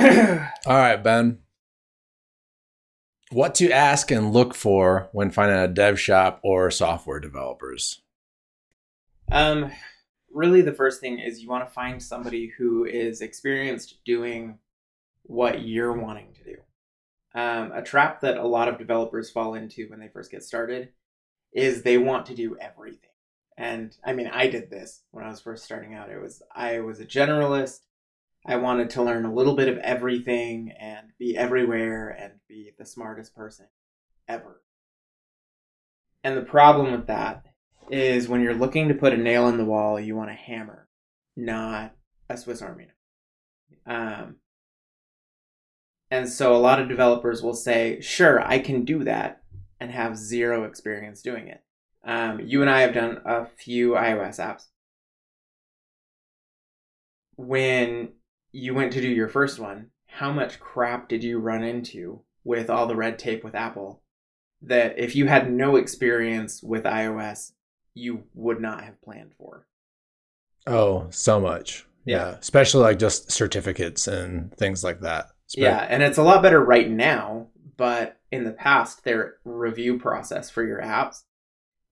All right, Ben. What to ask and look for when finding a dev shop or software developers? Um, really, the first thing is you want to find somebody who is experienced doing what you're wanting to do. Um, a trap that a lot of developers fall into when they first get started is they want to do everything. And I mean, I did this when I was first starting out. It was I was a generalist. I wanted to learn a little bit of everything and be everywhere and be the smartest person ever. And the problem with that is when you're looking to put a nail in the wall, you want a hammer, not a Swiss Army knife. Um, and so a lot of developers will say, sure, I can do that and have zero experience doing it. Um, you and I have done a few iOS apps. When you went to do your first one, how much crap did you run into with all the red tape with Apple that if you had no experience with iOS, you would not have planned for? Oh, so much. Yeah. yeah. Especially like just certificates and things like that. yeah. And it's a lot better right now, but in the past, their review process for your apps,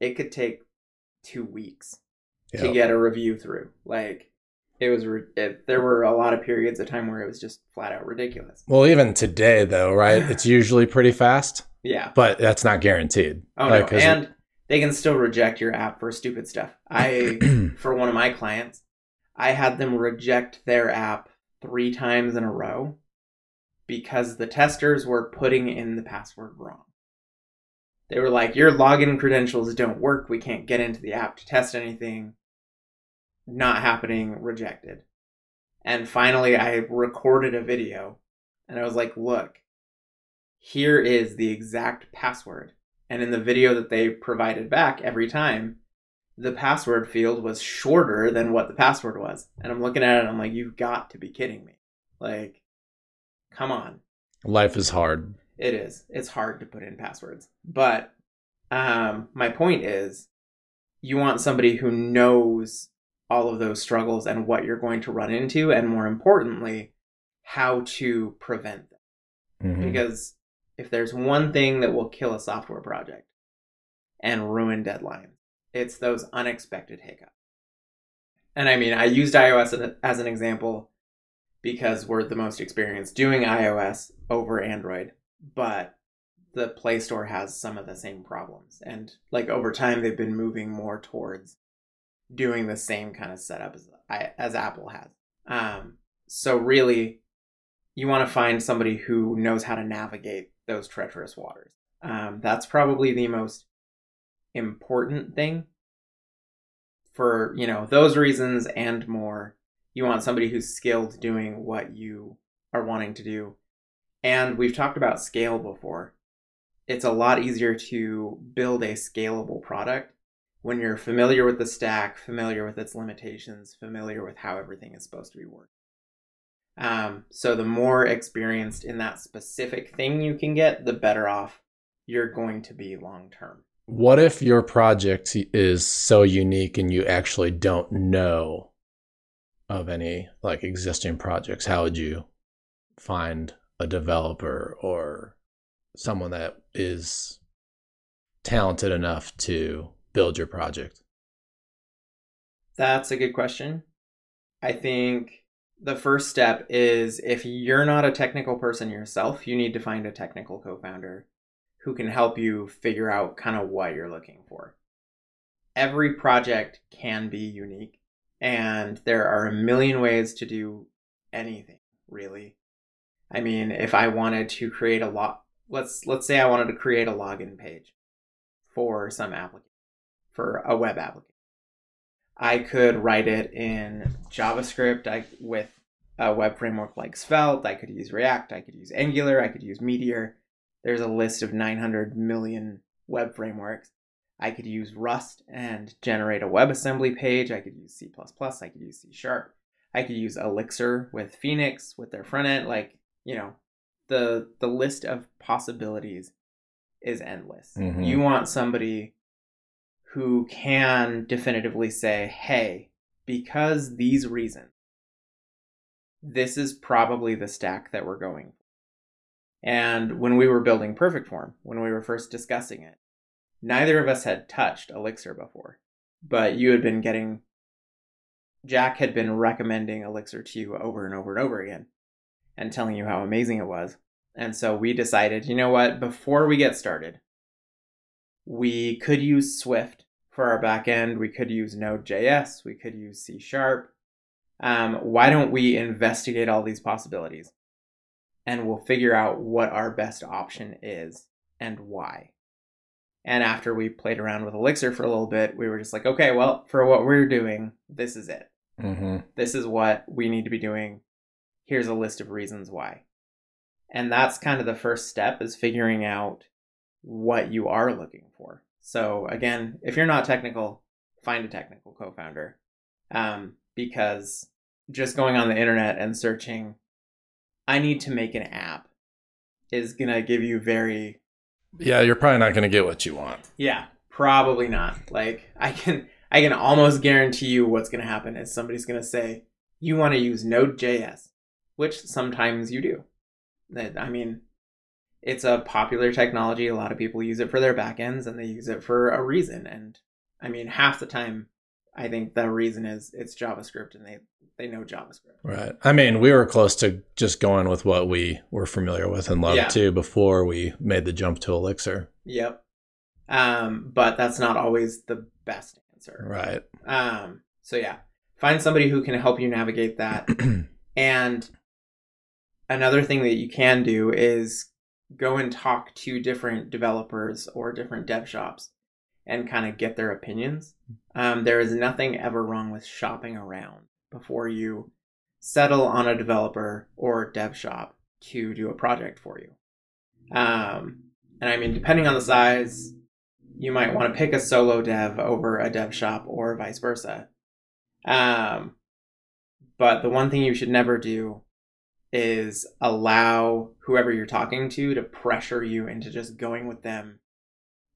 it could take two weeks to get a review through. Like, it was it, there were a lot of periods of time where it was just flat out ridiculous. Well, even today though, right? it's usually pretty fast. Yeah, but that's not guaranteed. Oh like, no, and they can still reject your app for stupid stuff. I for one of my clients, I had them reject their app three times in a row because the testers were putting in the password wrong. They were like, "Your login credentials don't work. We can't get into the app to test anything." Not happening, rejected. And finally, I recorded a video and I was like, look, here is the exact password. And in the video that they provided back every time, the password field was shorter than what the password was. And I'm looking at it, I'm like, you've got to be kidding me. Like, come on. Life is hard. It is. It's hard to put in passwords. But um, my point is, you want somebody who knows all of those struggles and what you're going to run into, and more importantly, how to prevent them. Mm-hmm. Because if there's one thing that will kill a software project and ruin deadlines, it's those unexpected hiccups. And I mean, I used iOS as an example because we're the most experienced doing iOS over Android, but the Play Store has some of the same problems. And like over time, they've been moving more towards doing the same kind of setup as as Apple has. Um, so really, you want to find somebody who knows how to navigate those treacherous waters. Um, that's probably the most important thing. For you know those reasons and more, you want somebody who's skilled doing what you are wanting to do. And we've talked about scale before. It's a lot easier to build a scalable product when you're familiar with the stack, familiar with its limitations, familiar with how everything is supposed to be working. Um, so the more experienced in that specific thing you can get, the better off you're going to be long term. What if your project is so unique and you actually don't know of any like existing projects? How would you find a developer or someone that is talented enough to build your project? That's a good question. I think the first step is if you're not a technical person yourself, you need to find a technical co founder who can help you figure out kind of what you're looking for. Every project can be unique, and there are a million ways to do anything, really. I mean, if I wanted to create a lot, let's let's say I wanted to create a login page for some application for a web application. I could write it in JavaScript I, with a web framework like Svelte. I could use React. I could use Angular. I could use Meteor. There's a list of 900 million web frameworks. I could use Rust and generate a WebAssembly page. I could use C++. I could use C Sharp. I could use Elixir with Phoenix with their front end. Like, you know, the the list of possibilities is endless. Mm-hmm. You want somebody who can definitively say, hey, because these reasons, this is probably the stack that we're going. And when we were building Perfect Form, when we were first discussing it, neither of us had touched Elixir before, but you had been getting, Jack had been recommending Elixir to you over and over and over again and telling you how amazing it was. And so we decided, you know what, before we get started, we could use Swift for our backend. We could use Node.js. We could use C Sharp. Um, why don't we investigate all these possibilities? And we'll figure out what our best option is and why. And after we played around with Elixir for a little bit, we were just like, okay, well, for what we're doing, this is it. Mm-hmm. This is what we need to be doing. Here's a list of reasons why. And that's kind of the first step is figuring out what you are looking for. So again, if you're not technical, find a technical co-founder. Um, because just going on the internet and searching, I need to make an app is going to give you very Yeah, you're probably not going to get what you want. yeah, probably not. Like I can I can almost guarantee you what's going to happen is somebody's going to say you want to use Node.js, which sometimes you do. I mean, it's a popular technology. A lot of people use it for their backends and they use it for a reason. And I mean, half the time, I think the reason is it's JavaScript and they they know JavaScript. Right. I mean, we were close to just going with what we were familiar with and loved Yeah. too before we made the jump to Elixir. Yep. Um, but that's not always the best answer. Right. Um, so yeah, find somebody who can help you navigate that. and another thing that you can do is go and talk to different developers or different dev shops and kind of get their opinions. Um, there is nothing ever wrong with shopping around before you settle on a developer or dev shop to do a project for you. Um, and I mean, depending on the size, you might want to pick a solo dev over a dev shop or vice versa. Um, but the one thing you should never do is allow whoever you're talking to to pressure you into just going with them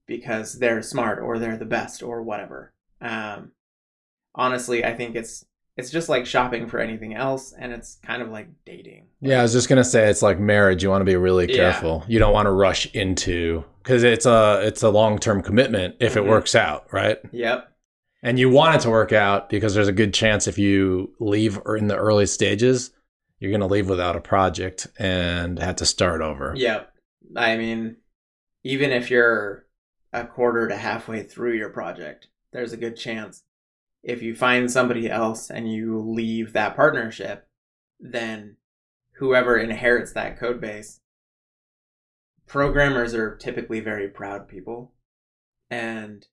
because they're smart or they're the best or whatever. Um, honestly, I think it's it's just like shopping for anything else, and it's kind of like dating. Yeah, I was just gonna say it's like marriage. You want to be really Yeah. careful. You don't want to rush into because it's a it's a long term commitment if Mhm. it works out, right? Yep. And you want it to work out because there's a good chance if you leave or in the early stages, you're gonna leave without a project and have to start over. Yep. I mean, even if you're a quarter to halfway through your project, there's a good chance if you find somebody else and you leave that partnership, then whoever inherits that code base, programmers are typically very proud people. And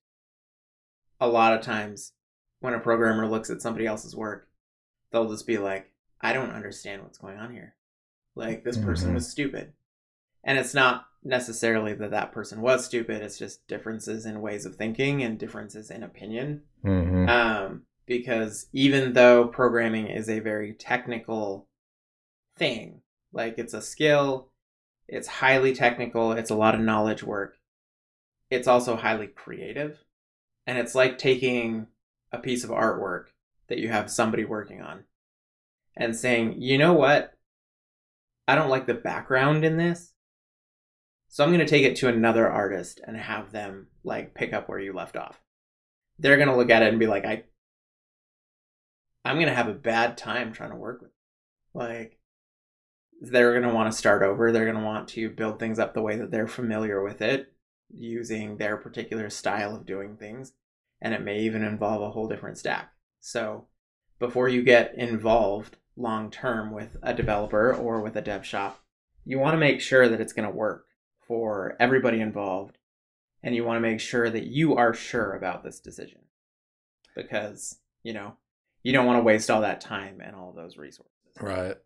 a lot of times when a programmer looks at somebody else's work, they'll just be like, I don't understand what's going on here. Like, this person Mhm. was stupid. And it's not necessarily that that person was stupid, it's just differences in ways of thinking and differences in opinion. hmm Um, because even though programming is a very technical thing, like it's a skill, it's highly technical, it's a lot of knowledge work, it's also highly creative. And it's like taking a piece of artwork that you have somebody working on and saying, you know what? I don't like the background in this. So I'm going to take it to another artist and have them like pick up where you left off. They're going to look at it and be like, I, I'm going to have a bad time trying to work with. it." Like, they're going to want to start over. They're going to want to build things up the way that they're familiar with it, using their particular style of doing things. And it may even involve a whole different stack. So before you get involved long term with a developer or with a dev shop, you want to make sure that it's going to work for everybody involved. And you want to make sure that you are sure about this decision. Because, you know, you don't want to waste all that time and all those resources. Right.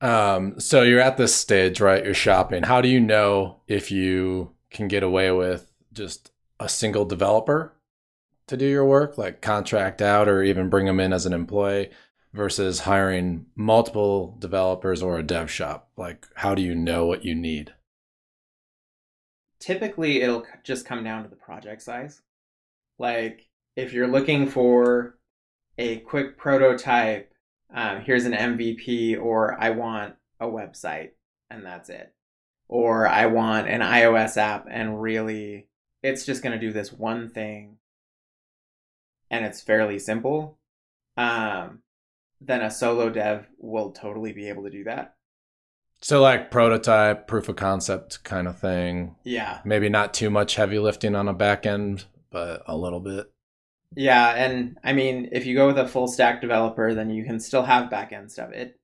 Um, so you're at this stage, right? You're shopping. How do you know if you can get away with just a single developer to do your work, like contract out or even bring them in as an employee versus hiring multiple developers or a dev shop? Like, how do you know what you need? typically it'll just come down to the project size. Like if you're looking for a quick prototype, um, here's an MVP, or I want a website, and that's it. Or I want an iOS app, and really, it's just going to do this one thing, and it's fairly simple. Um, then a solo dev will totally be able to do that. So like prototype, proof of concept kind of thing. Yeah. Maybe not too much heavy lifting on a back end, but a little bit. Yeah, and I mean, if you go with a full stack developer, then you can still have back end stuff. It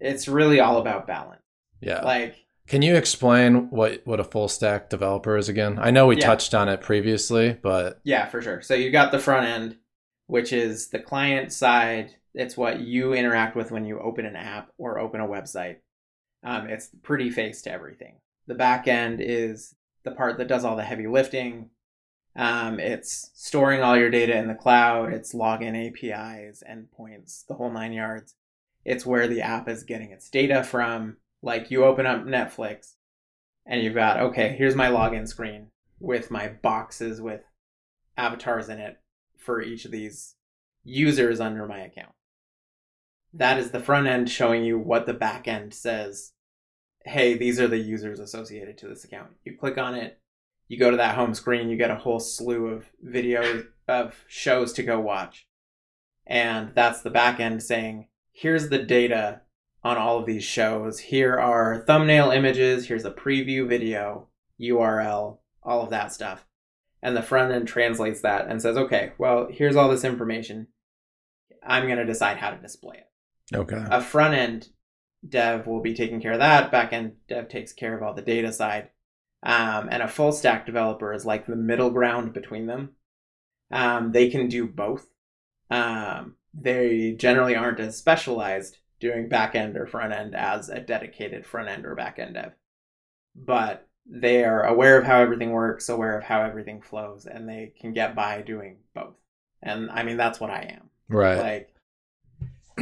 it's really all about balance. Yeah. Like Can you explain what what a full stack developer is again? I know we Yeah. touched on it previously, but Yeah, for sure. So you got the front end, which is the client side. It's what you interact with when you open an app or open a website. Um, it's the pretty face to everything. The back end is the part that does all the heavy lifting. Um, it's storing all your data in the cloud. It's login APIs, endpoints, the whole nine yards. It's where the app is getting its data from. Like you open up Netflix and you've got, okay, here's my login screen with my boxes with avatars in it for each of these users under my account. That is the front end showing you what the back end says. Hey, these are the users associated to this account. You click on it, you go to that home screen, you get a whole slew of videos of shows to go watch. And that's the back end saying, here's the data on all of these shows. Here are thumbnail images, here's a preview video, URL, all of that stuff and the front end translates that and says, okay, well, here's all this information. I'm going to decide how to display it. Okay. A front end dev will be taking care of that. Back end dev takes care of all the data side. Um, and a full stack developer is like the middle ground between them. Um, they can do both. Um, they generally aren't as specialized doing back end or front end as a dedicated front end or back end dev. But they are aware of how everything works, aware of how everything flows, and they can get by doing both. And I mean, that's what I am. Right. Like,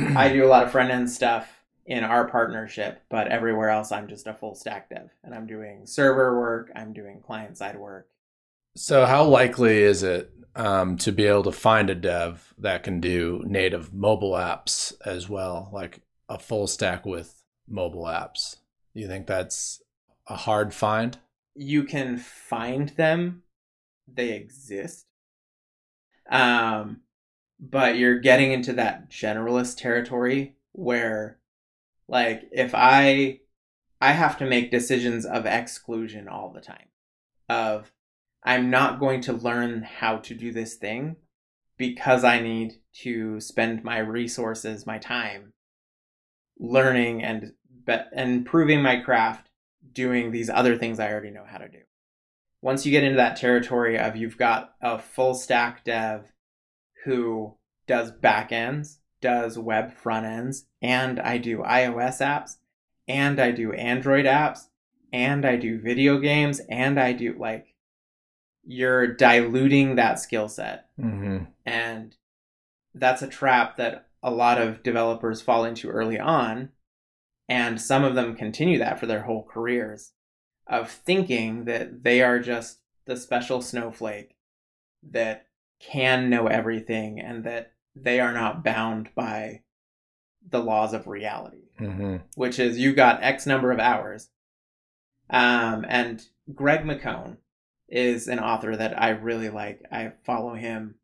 I do a lot of front end stuff in our partnership, but everywhere else, I'm just a full stack dev. And I'm doing server work, I'm doing client side work. So, how likely is it um, to be able to find a dev that can do native mobile apps as well, like a full stack with mobile apps? Do you think that's a hard find? You can find them, they exist. Um, but you're getting into that generalist territory where, like, if I I have to make decisions of exclusion all the time. Of I'm not going to learn how to do this thing because I need to spend my resources, my time learning and be- and improving my craft doing these other things I already know how to do. Once you get into that territory of you've got a full stack dev who does back ends, does web front ends, and I do iOS apps, and I do Android apps, and I do video games, and I do like, you're diluting that skill set. Mm-hmm. And that's a trap that a lot of developers fall into early on. And some of them continue that for their whole careers of thinking that they are just the special snowflake that can know everything and that they are not bound by the laws of reality Mm-hmm. which is you got X number of hours. Um, and Greg McKeown is an author that I really like. I follow him,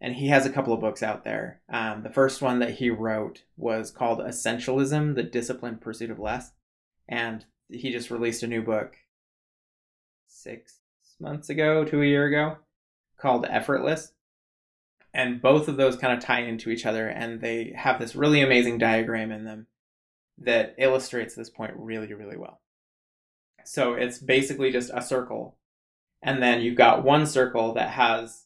and he has a couple of books out there. Um, the first one that he wrote was called Essentialism: The Disciplined Pursuit of Less, and he just released a new book six months ago to a year ago called Effortless. And both of those kind of tie into each other, and they have this really amazing diagram in them that illustrates this point really, really well. So it's basically just a circle, and then you've got one circle that has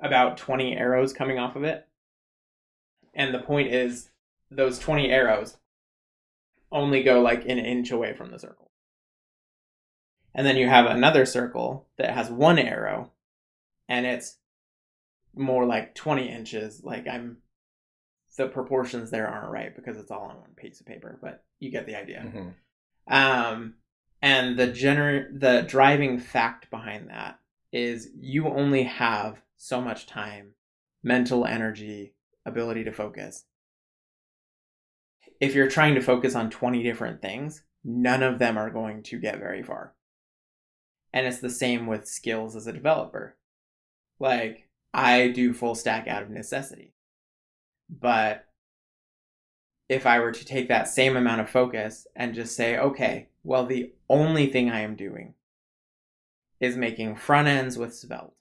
about 20 arrows coming off of it. And the point is, those 20 arrows only go like an inch away from the circle. And then you have another circle that has one arrow, and it's more like 20 inches. Like I'm the proportions there aren't right because it's all on one piece of paper, but you get the idea. Mm-hmm. Um, and the gener- the driving fact behind that is you only have so much time, mental energy, ability to focus. If you're trying to focus on 20 different things, none of them are going to get very far. And it's the same with skills as a developer. Like, I do full stack out of necessity. But if I were to take that same amount of focus and just say, okay, well, the only thing I am doing is making front ends with Svelte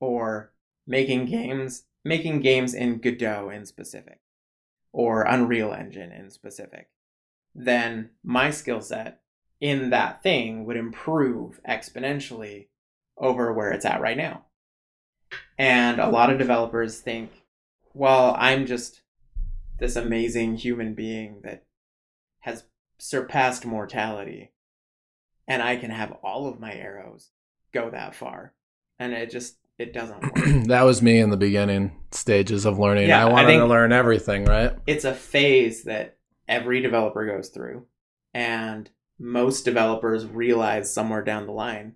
or making games, making games in Godot in specific or Unreal Engine in specific, then my skill set in that thing would improve exponentially over where it's at right now. And a lot of developers think, well, I'm just this amazing human being that has surpassed mortality. And I can have all of my arrows go that far. And it just it doesn't work. that was me in the beginning stages of learning. Yeah, I I wanted think- to learn everything, right? it's a phase that every developer goes through and most developers realize somewhere down the line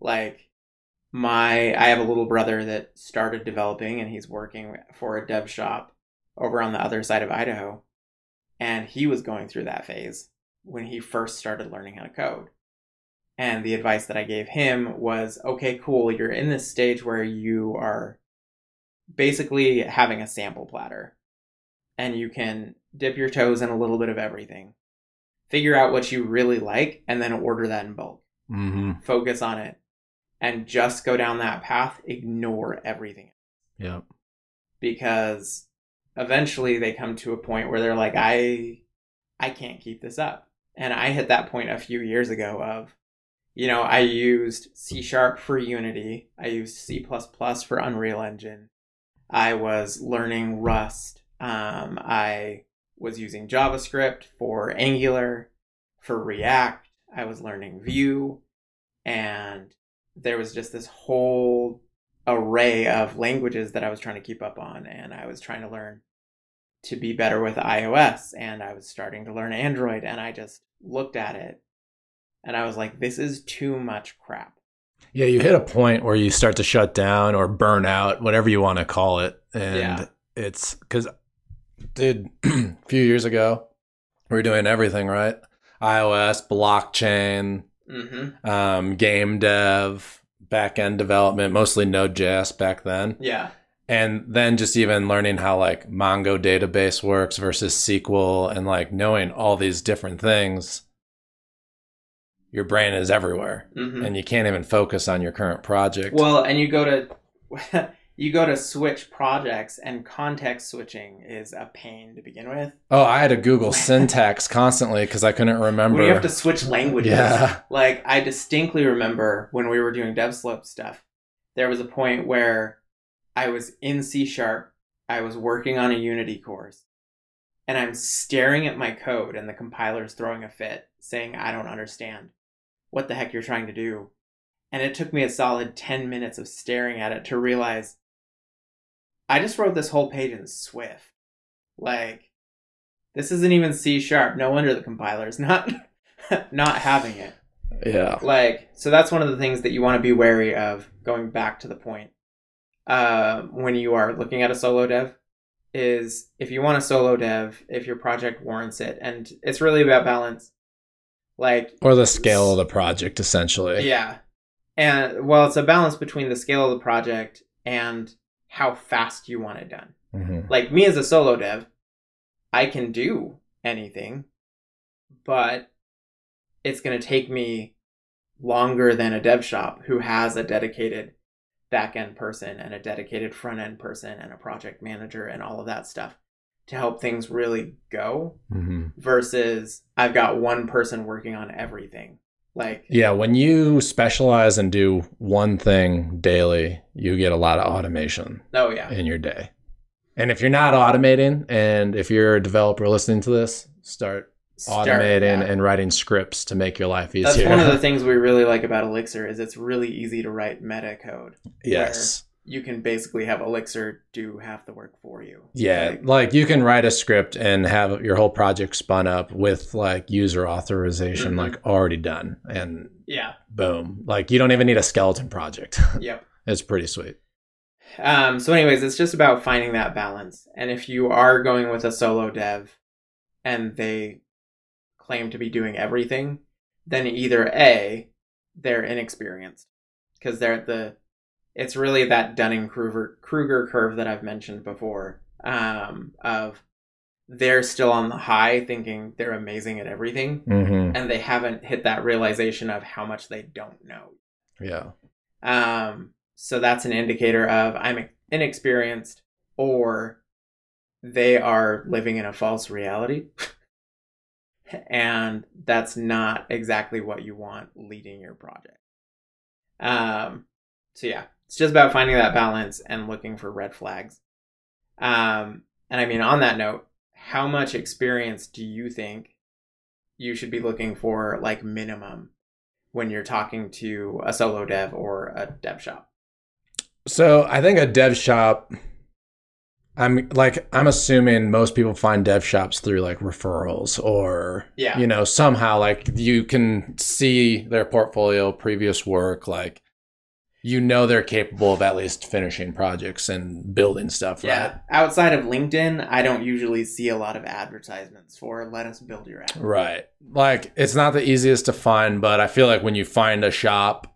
like my i have a little brother that started developing and he's working for a dev shop over on the other side of idaho and he was going through that phase when he first started learning how to code and the advice that i gave him was okay cool you're in this stage where you are basically having a sample platter and you can dip your toes in a little bit of everything. Figure out what you really like and then order that in bulk. Mm-hmm. Focus on it and just go down that path. Ignore everything Yeah. because eventually they come to a point where they're like, I, I can't keep this up. And I hit that point a few years ago of, you know, I used C sharp for Unity. I used C++ for Unreal Engine. I was learning Rust. Um, I was using JavaScript for Angular, for React. I was learning Vue, and there was just this whole array of languages that I was trying to keep up on, and I was trying to learn to be better with iOS, and I was starting to learn Android, and I just looked at it and I was like, this is too much crap. Yeah, you hit a point where you start to shut down or burn out, whatever you want to call it. And Yeah. it's because, dude, a few years ago, we were doing everything, right? iOS, blockchain, Mm-hmm. um, game dev, back end development, mostly Node.js back then. Yeah. And then just even learning how like Mongo database works versus SQL and like knowing all these different things. Your brain is everywhere Mm-hmm. and you can't even focus on your current project. Well, and you go to you go to switch projects, and context switching is a pain to begin with. oh, I had to Google syntax constantly because I couldn't remember. When you have to switch languages. Yeah. Like I distinctly remember when we were doing DevSlope stuff, there was a point where I was in C sharp, I was working on a Unity course, and I'm staring at my code and the compiler's throwing a fit, saying, I don't understand what the heck you're trying to do. And it took me a solid 10 minutes of staring at it to realize I just wrote this whole page in Swift. Like, this isn't even C sharp. No wonder the compiler's not not having it. yeah. Like, so that's one of the things that you want to be wary of. Going back to the point, uh, when you are looking at a solo dev, is if you want a solo dev, if your project warrants it, and it's really about balance. Like, Or the scale of the project, essentially. yeah, and well, it's a balance between the scale of the project and how fast you want it done. Mhm. Like me as a solo dev, I can do anything, but it's going to take me longer than a dev shop who has a dedicated back end person and a dedicated front end person and a project manager and all of that stuff to help things really go Mhm. versus I've got one person working on everything. Like, Yeah, when you specialize and do one thing daily, you get a lot of automation oh yeah. in your day. And if you're not automating, and if you're a developer listening to this, start Start- automating yeah. and writing scripts to make your life easier. That's one of the things we really like about Elixir is it's really easy to write meta code. yes. You can basically have Elixir do half the work for you. Yeah, Like, like you can write a script and have your whole project spun up with like user authorization Mhm. like already done and yeah. boom. Like you don't even need a skeleton project. Yep. it's pretty sweet. Um, so, anyways, it's just about finding that balance. And if you are going with a solo dev and they claim to be doing everything, then either A, they're inexperienced because they're at the, it's really that Dunning Kruger, curve that I've mentioned before um, of they're still on the high thinking they're amazing at everything Mm-hmm. and they haven't hit that realization of how much they don't know. Yeah. Um, so that's an indicator of I'm inexperienced or they are living in a false reality. and that's not exactly what you want leading your project. Um, so yeah, it's just about finding that balance and looking for red flags. Um, and I mean, on that note, how much experience do you think you should be looking for, like minimum, when you're talking to a solo dev or a dev shop? So I think a dev shop. I'm like I'm assuming most people find dev shops through like referrals or Yeah. you know somehow like you can see their portfolio, previous work, like you know they're capable of at least finishing projects and building stuff, Yeah. right? Outside of LinkedIn, I don't usually see a lot of advertisements for let us build your app. Right. Like it's not the easiest to find, but I feel like when you find a shop,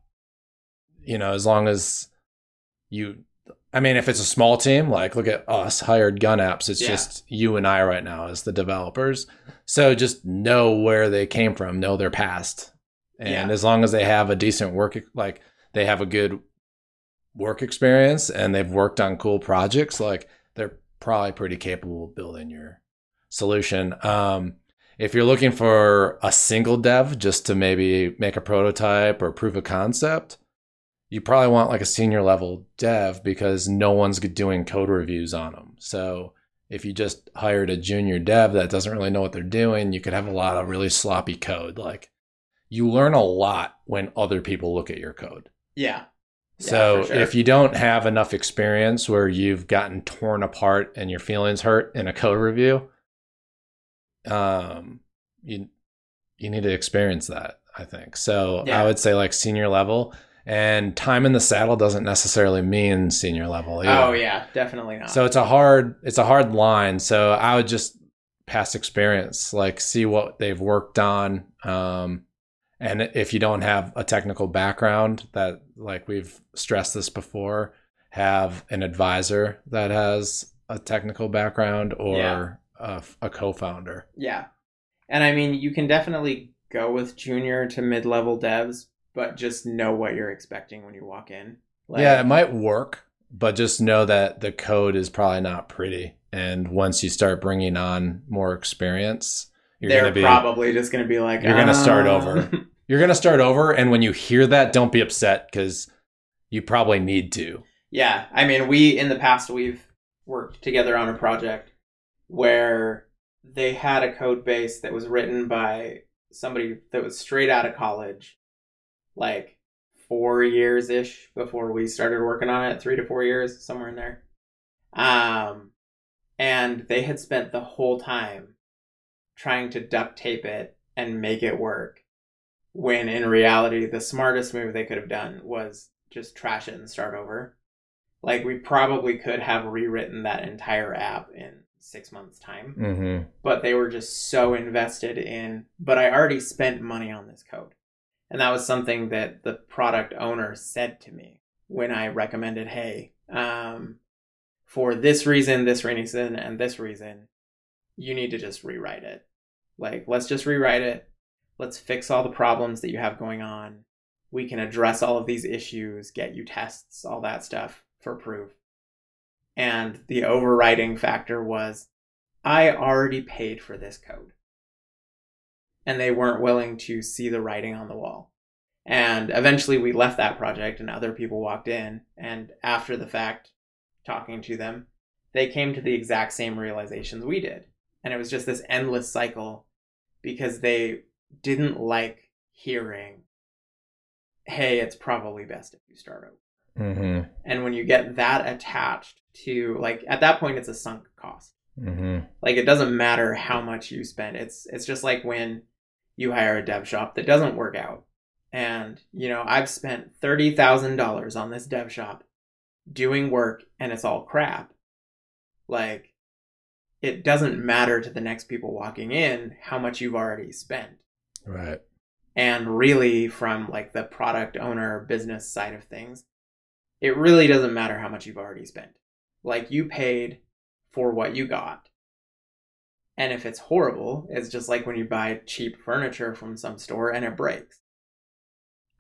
you know, as long as you I mean, if it's a small team, like look at us, hired gun apps, it's Yeah. just you and I right now as the developers. So just know where they came from, know their past. And Yeah. as long as they have a decent work like they have a good work experience and they've worked on cool projects, like they're probably pretty capable of building your solution. Um, if you're looking for a single dev just to maybe make a prototype or proof of concept, you probably want like a senior level dev because no one's doing code reviews on them. So if you just hired a junior dev that doesn't really know what they're doing, you could have a lot of really sloppy code. Like you learn a lot when other people look at your code. Yeah. Yeah, So for sure. if you don't have enough experience where you've gotten torn apart and your feelings hurt in a code review, um, you you need to experience that. I think so. Yeah. I would say like senior level, and time in the saddle doesn't necessarily mean senior level. either. Oh yeah, definitely not. So it's a hard it's a hard line. So I would just past experience, like see what they've worked on. Um, and if you don't have a technical background, that like we've stressed this before, have an advisor that has a technical background or Yeah. a, a co-founder. yeah. And I mean, you can definitely go with junior to mid-level devs, but just know what you're expecting when you walk in. Like, yeah, it might work, but just know that the code is probably not pretty. And once you start bringing on more experience, you're they're going to be probably just going to be like, You're gonna start "Uh." over. you're going to start over and when you hear that don't be upset because you probably need to Yeah, I mean, we in the past we've worked together on a project where they had a code base that was written by somebody that was straight out of college, like four years ish before we started working on it, three to four years, somewhere in there. Um, and they had spent the whole time trying to duct tape it and make it work. When in reality, the smartest move they could have done was just trash it and start over. Like we probably could have rewritten that entire app in six months' time, mm-hmm. but they were just so invested in. But I already spent money on this code, and that was something that the product owner said to me when I recommended, "Hey, um, for this reason, this reason, and this reason, you need to just rewrite it. Like, let's just rewrite it. Let's fix all the problems that you have going on. We can address all of these issues, get you tests, all that stuff for proof. And the overriding factor was I already paid for this code. And they weren't willing to see the writing on the wall. And eventually we left that project and other people walked in. And after the fact, talking to them, they came to the exact same realizations we did. And it was just this endless cycle because they didn't like hearing, hey, it's probably best if you start over. Mm-hmm. And when you get that attached to, like, at that point, it's a sunk cost. Mm-hmm. Like, it doesn't matter how much you spend. It's it's just like when you hire a dev shop that doesn't work out, and you know I've spent thirty thousand dollars on this dev shop doing work and it's all crap, like it doesn't matter to the next people walking in how much you've already spent. Right. And really, from like the product owner business side of things, it really doesn't matter how much you've already spent. Like you paid for what you got. And if it's horrible, it's just like when you buy cheap furniture from some store and it breaks.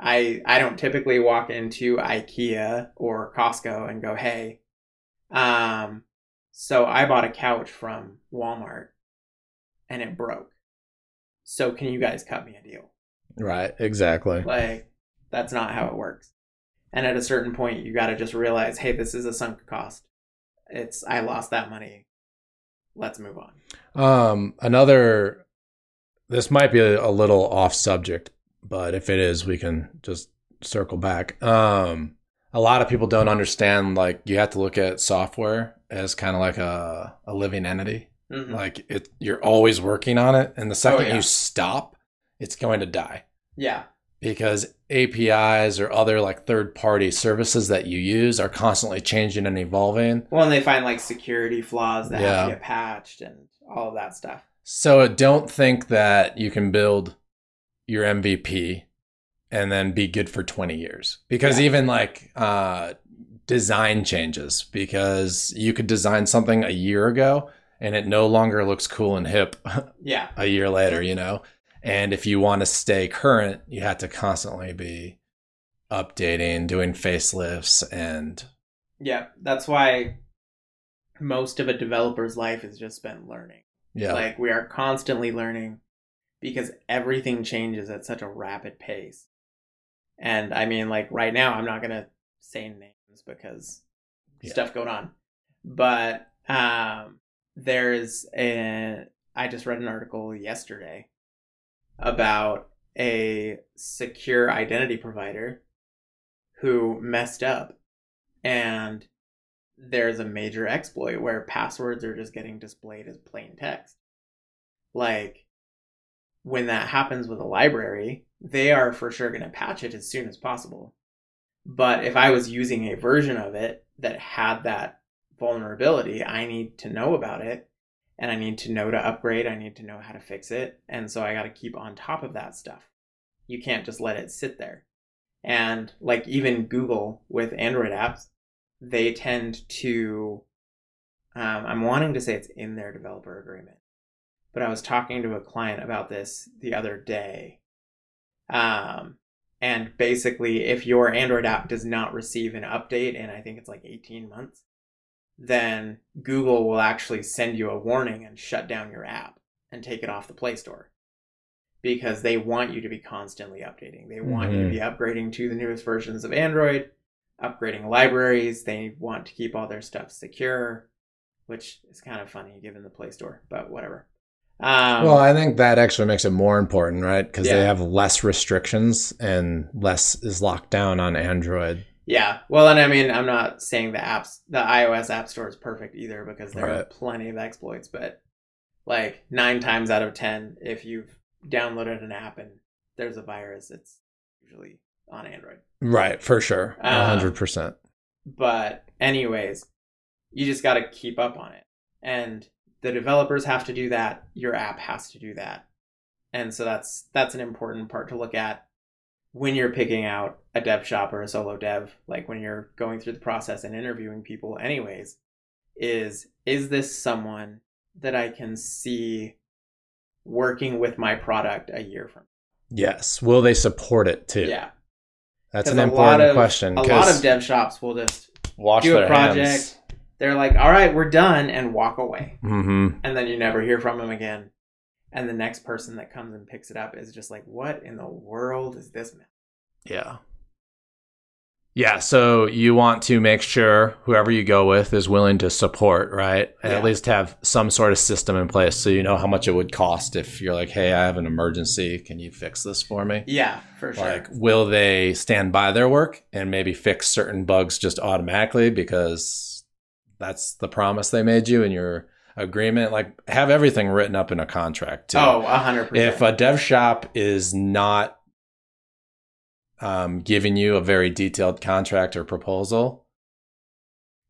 I I don't typically walk into IKEA or Costco and go, "Hey, um so I bought a couch from Walmart and it broke. So can you guys cut me a deal?" Right. Exactly. Like that's not how it works. And at a certain point, you got to just realize, hey, this is a sunk cost. It's I lost that money. Let's move on. Um, another. This might be a, little off subject, but if it is, we can just circle back. Um, a lot of people don't understand like you have to look at software as kind of like a, a living entity. Mhm. Like it, you're always working on it, and the second yeah. you stop, it's going to die Yeah. because APIs or other like third party services that you use are constantly changing and evolving. Well, and they find like security flaws that have to get patched and all of that stuff. So don't think that you can build your MVP and then be good for 20 years because Yeah. even like uh, design changes because you could design something a year ago and it no longer looks cool and hip Yeah. a year later, you know? And if you want to stay current, you have to constantly be updating, doing facelifts and Yeah. That's why most of a developer's life has just been learning. yeah. Like we are constantly learning because everything changes at such a rapid pace. And I mean, like right now, I'm not gonna say names because Yeah. stuff going on. But um, there's a. I just read an article yesterday about a secure identity provider who messed up, and there's a major exploit where passwords are just getting displayed as plain text. Like, when that happens with a library, they are for sure going to patch it as soon as possible. But if I was using a version of it that had that vulnerability, I need to know about it and I need to know to upgrade. I need to know how to fix it. And so I got to keep on top of that stuff. You can't just let it sit there. And like even Google with Android apps, they tend to, um, I'm wanting to say it's in their developer agreement, but I was talking to a client about this the other day. Um, and basically, if your Android app does not receive an update in, I think it's like 18 months, then Google will actually send you a warning and shut down your app and take it off the Play Store because they want you to be constantly updating. They want you to be upgrading to the newest versions of Android, upgrading libraries. They want to keep all their stuff secure, which is kind of funny given the Play Store, but whatever. Um, Well, I think that actually makes it more important, right? Because they have less restrictions and less is locked down on Android. Yeah. Well, and I mean, I'm not saying the apps, the iOS App Store is perfect either because there are plenty of exploits, but like nine times out of 10, if you've downloaded an app and there's a virus, it's usually on Android. Right, for sure. Uh, hundred percent. But, anyways, you just got to keep up on it. And the developers have to do that. Your app has to do that. And so that's that's an important part to look at when you're picking out a dev shop or a solo dev, like when you're going through the process and interviewing people anyways, is is this someone that I can see working with my product a year from? Yes. Will they support it too? Yeah. That's an important of- question. A lot of dev shops will just wash do a project. hands. they're like, "All right, we're done," and walk away. Mm-hmm. and then you never hear from them again. And the next person that comes and picks it up is just like, what in the world is this? Man? Yeah. Yeah, so you want to make sure whoever you go with is willing to support, right? And Yeah. at least have some sort of system in place so you know how much it would cost if you're like, hey, I have an emergency. Can you fix this for me? Yeah, for sure. Like, will they stand by their work and maybe fix certain bugs just automatically because that's the promise they made you in your agreement? Like, have everything written up in a contract too. oh, a hundred if a dev shop is not um, giving you a very detailed contract or proposal,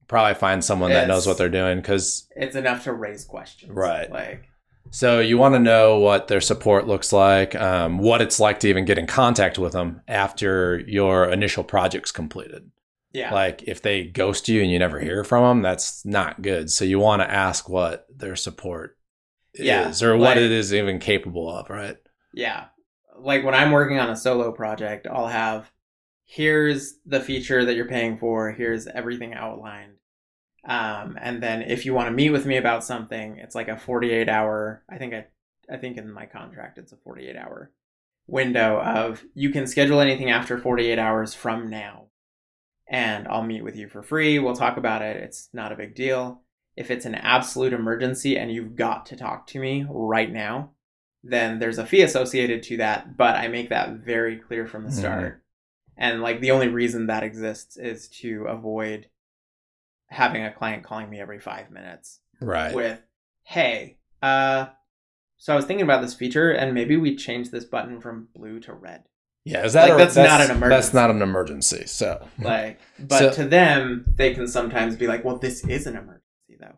probably find someone that knows what they're doing because It's enough to raise questions. Right. Like, So you want to know what their support looks like, um, what it's like to even get in contact with them after your initial project's completed. Yeah. Like if they ghost you and you never hear from them, that's not good. So you want to ask what their support Yeah, is or what it is even capable of, right? Yeah. Like when I'm working on a solo project, I'll have here's the feature that you're paying for, here's everything outlined. Um, and then if you want to meet with me about something, it's like a 48 hour, I think I I think in my contract it's a 48 hour window of you can schedule anything after 48 hours from now. And I'll meet with you for free. We'll talk about it. It's not a big deal. If it's an absolute emergency and you've got to talk to me right now, then there's a fee associated to that, but I make that very clear from the Mhm. start. And like the only reason that exists is to avoid having a client calling me every five minutes Right. with, hey, uh, so I was thinking about this feature and maybe we change this button from blue to red. Yeah, is that Like, a- that's not an emergency? That's not an emergency. So Like, but So- to them, they can sometimes be like, well, this is an emergency though.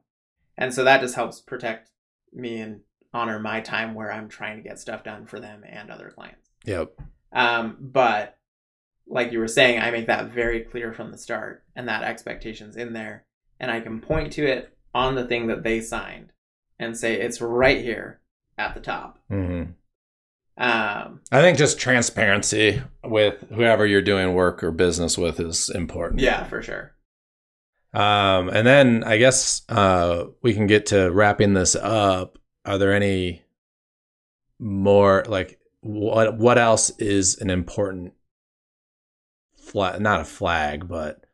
And so that just helps protect me and honor my time where I'm trying to get stuff done for them and other clients. yep. Um, but like you were saying, I make that very clear from the start, and that expectation's in there, and I can point to it on the thing that they signed and say it's right here at the top. hmm Um, I think just transparency with whoever you're doing work or business with is important. yeah, for sure. Um, and then I guess uh, we can get to wrapping this up. Are there any more like what what else is an important flag? Not a flag, but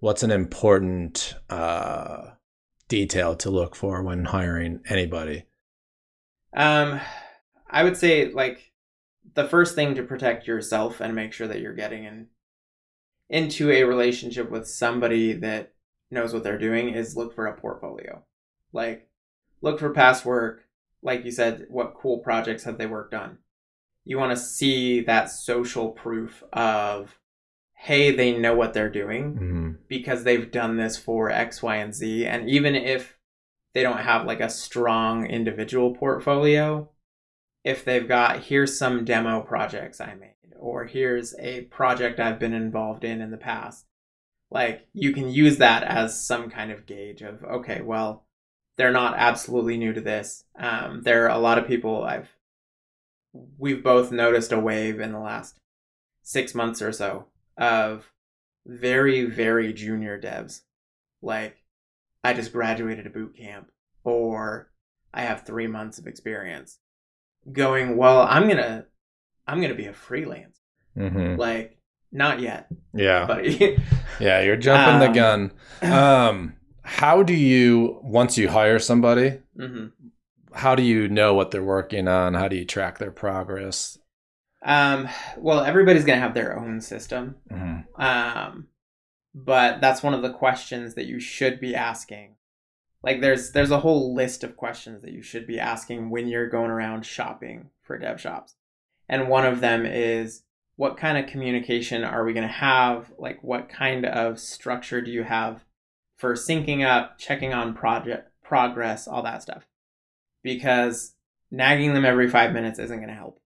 what's an important uh, detail to look for when hiring anybody? Um, I would say like the first thing to protect yourself and make sure that you're getting in into a relationship with somebody that knows what they're doing is look for a portfolio. Like look for past work, like you said, what cool projects have they worked on? You want to see that social proof of hey, they know what they're doing Mhm. because they've done this for X, Y, and Z. And even if they don't have like a strong individual portfolio, if they've got here's some demo projects I made, or here's a project I've been involved in in the past, like you can use that as some kind of gauge of okay, well, they're not absolutely new to this. Um, there are a lot of people I've we've both noticed a wave in the last six months or so of very very junior devs. Like i just graduated a boot camp or i have three months of experience going well i'm gonna i'm gonna be a freelance Mhm. like not yet Yeah. buddy Yeah, you're jumping the Um, gun. Um, how do you once you hire somebody? hmm How do you know what they're working on? How do you track their progress? um well everybody's gonna have their own system Mhm. um but that's one of the questions that you should be asking like there's there's a whole list of questions that you should be asking when you're going around shopping for dev shops and one of them is what kind of communication are we going to have like what kind of structure do you have for syncing up checking on project progress all that stuff because nagging them every five minutes isn't going to help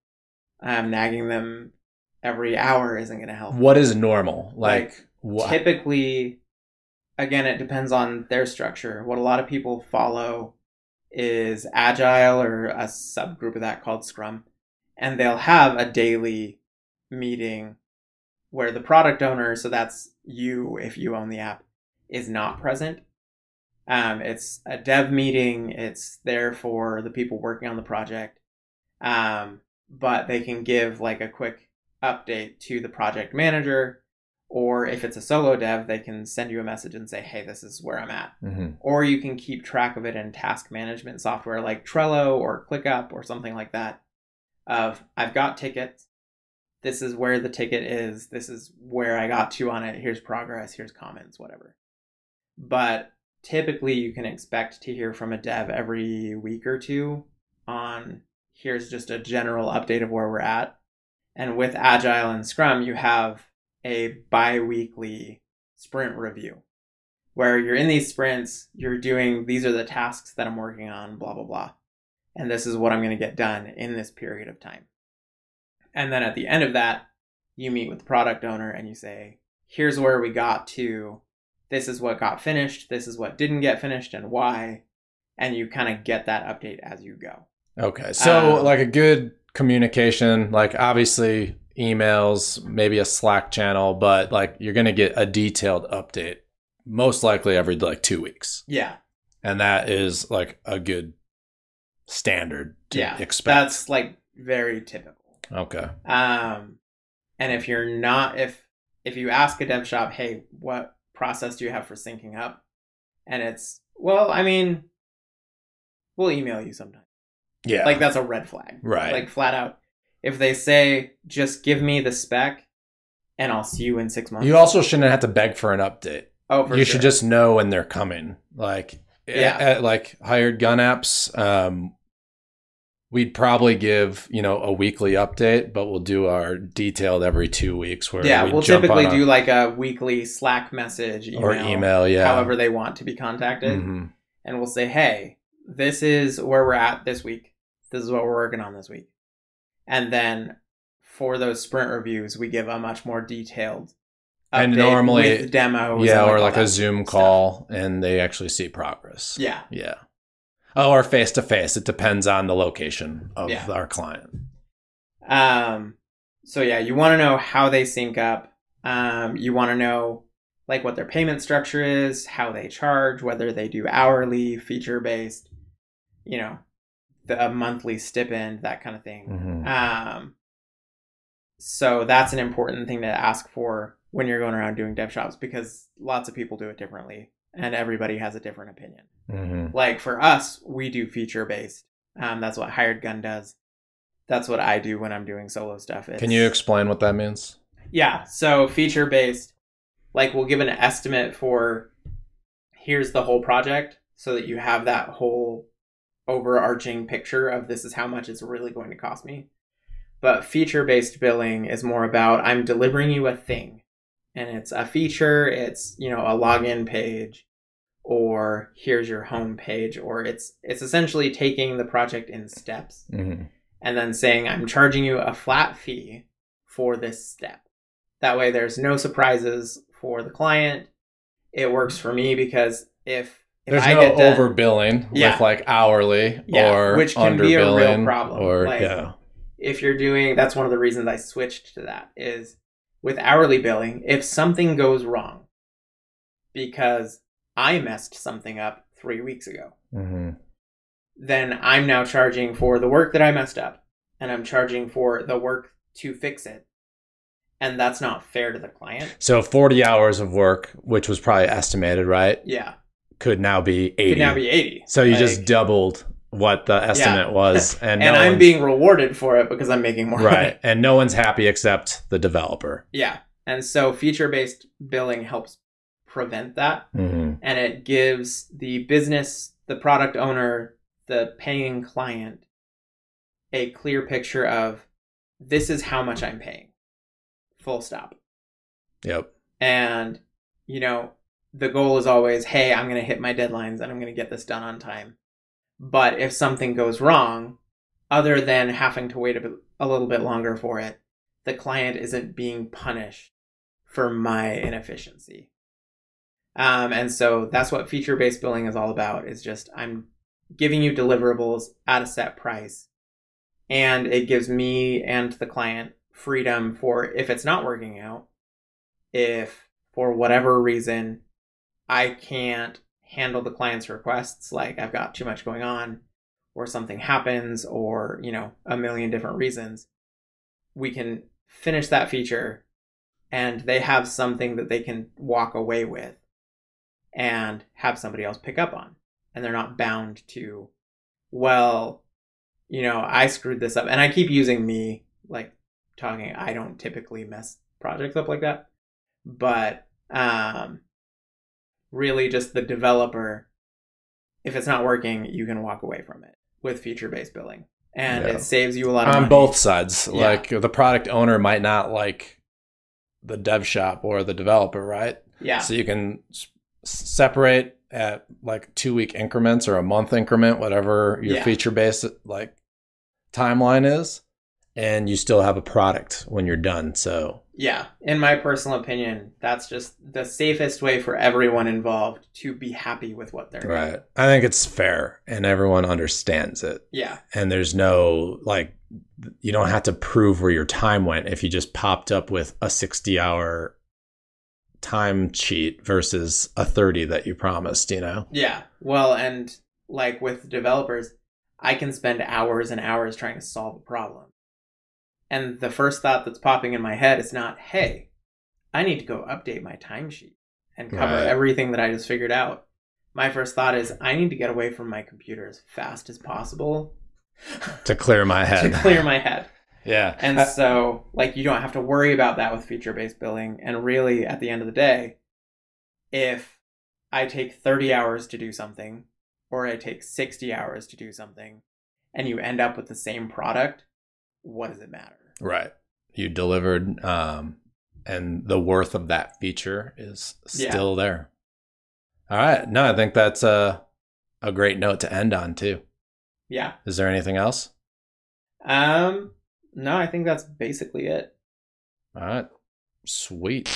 um, nagging them every hour isn't going to help What is normal? Like, Like, what? typically again it depends on their structure. What a lot of people follow is agile or a subgroup of that called scrum and they'll have a daily meeting where the product owner so that's you if you own the app is not present. Um, it's a dev meeting it's there for the people working on the project um, but they can give like a quick update to the project manager or if it's a solo dev, they can send you a message and say, hey, this is where I'm at. Mhm. Or you can keep track of it in task management software like Trello or ClickUp or something like that. Of I've got tickets. This is where the ticket is. This is where I got to on it. Here's progress. Here's comments, whatever. But typically, you can expect to hear from a dev every week or two on here's just a general update of where we're at. And with Agile and Scrum, you have a bi weekly sprint review. where you're in these sprints, you're doing these are the tasks that I'm working on, blah blah blah. And this is what I'm going to get done in this period of time. And then at the end of that, you meet with the product owner and you say, here's where we got to. This is what got finished. This is what didn't get finished and why. And you kind of get that update as you go. Okay. So, Um, like a good communication, like obviously emails, maybe a Slack channel, but like you're going to get a detailed update most likely every like two weeks. Yeah. And that is like a good standard to yeah. expect. That's like very typical. okay. Um, and if you're not, if if you ask a dev shop, hey, what process do you have for syncing up? And it's, well, I mean, we'll email you sometime. Yeah. Like that's a red flag. Right. Like flat out. If they say, just give me the spec and I'll see you in six months. you also shouldn't have to beg for an update. oh, for you sure. should just know when they're coming. Like, Yeah. at, like hired gun apps, um, we'd probably give you know a weekly update, but we'll do our detailed every two weeks. Where yeah, we we'll jump typically on a- do like a weekly Slack message email, or email, yeah. however they want to be contacted. Mhm. and we'll say, hey, this is where we're at this week. This is what we're working on this week. And then for those sprint reviews, we give a much more detailed And normally- with demos. yeah, or all like a Zoom stuff. call, and they actually see progress. Yeah. yeah. Oh, or face to face. It depends on the location of Yeah. our client. Um, so yeah, you want to know how they sync up. Um, you want to know like what their payment structure is, how they charge, whether they do hourly, feature based, you know, the monthly stipend, that kind of thing. Mhm. Um, so that's an important thing to ask for when you're going around doing dev shops because lots of people do it differently and everybody has a different opinion. Mhm. Like for us, we do feature based. Um, that's what Hired Gun does. That's what I do when I'm doing solo stuff. It's, Can you explain what that means? Yeah. So feature based, like we'll give an estimate for here's the whole project so that you have that whole overarching picture of this is how much it's really going to cost me. But feature based billing is more about I'm delivering you a thing and it's a feature, it's, you know, a login page or here's your home page or it's it's essentially taking the project in steps Mhm. and then saying I'm charging you a flat fee for this step. That way there's no surprises for the client. It works for me because if There's I no done- overbilling Yeah. with like hourly Yeah, or which can be a real problem. Or Like- yeah, if you're doing that's one of the reasons I switched to that is with hourly billing, if something goes wrong because I messed something up 3 weeks ago, Mhm. then I'm now charging for the work that I messed up and I'm charging for the work to fix it. And that's not fair to the client. So 40 hours of work, which was probably estimated, right? Yeah. Could now be 80. Could now be 80. so you Like- just doubled what the estimate was. And, and no I'm being rewarded for it because I'm making more right. money. And no one's happy except the developer. Yeah. And so feature based billing helps prevent that. hmm And it gives the business, the product owner, the paying client a clear picture of this is how much I'm paying. Full stop. Yep. And, you know, the goal is always, hey, I'm going to hit my deadlines and I'm going to get this done on time. But if something goes wrong, other than having to wait a, bit, a little bit longer for it, the client isn't being punished for my inefficiency. Um, and so that's what feature based billing is all about is just I'm giving you deliverables at a set price. And it gives me and the client freedom for if it's not working out, if for whatever reason I can't handle the client's requests, like I've got too much going on, or something happens, or, you know, a million different reasons, we can finish that feature and they have something that they can walk away with and have somebody else pick up on. And they're not bound to, well, you know, I screwed this up. And I keep using me, like talking, I don't typically mess projects up like that. But um, really, just the developer, if it's not working, you can walk away from it with feature based billing. And Yeah. it saves you a lot of On money. both sides. Yeah. Like the product owner might not like the dev shop or the developer, right? Yeah. So you can s- s- separate at like two week increments or a month increment, whatever your Yeah. feature based like timeline is, and you still have a product when you're done. So Yeah, in my personal opinion, that's just the safest way for everyone involved to be happy with what they're doing. right, I think it's fair and everyone understands it. Yeah, and there's no like you don't have to prove where your time went if you just popped up with a 60 hour time cheat versus a 30 that you promised you know yeah. Well, and like with developers, I can spend hours and hours trying to solve a problem. And the first thought that's popping in my head is not, hey, I need to go update my timesheet and cover Right. everything that I just figured out. My first thought is, I need to get away from my computer as fast as possible to clear my head. to clear my head. yeah And Uh, so, like, you don't have to worry about that with feature based billing. And really, at the end of the day, if I take 30 hours to do something, or I take 60 hours to do something, and you end up with the same product, what does it matter? Right. You delivered um and the worth of that feature is Yeah. still there. All right. No i think that's a a great note to end on too. Yeah. is there anything else? Um, no, I think that's basically it. all right. Sweet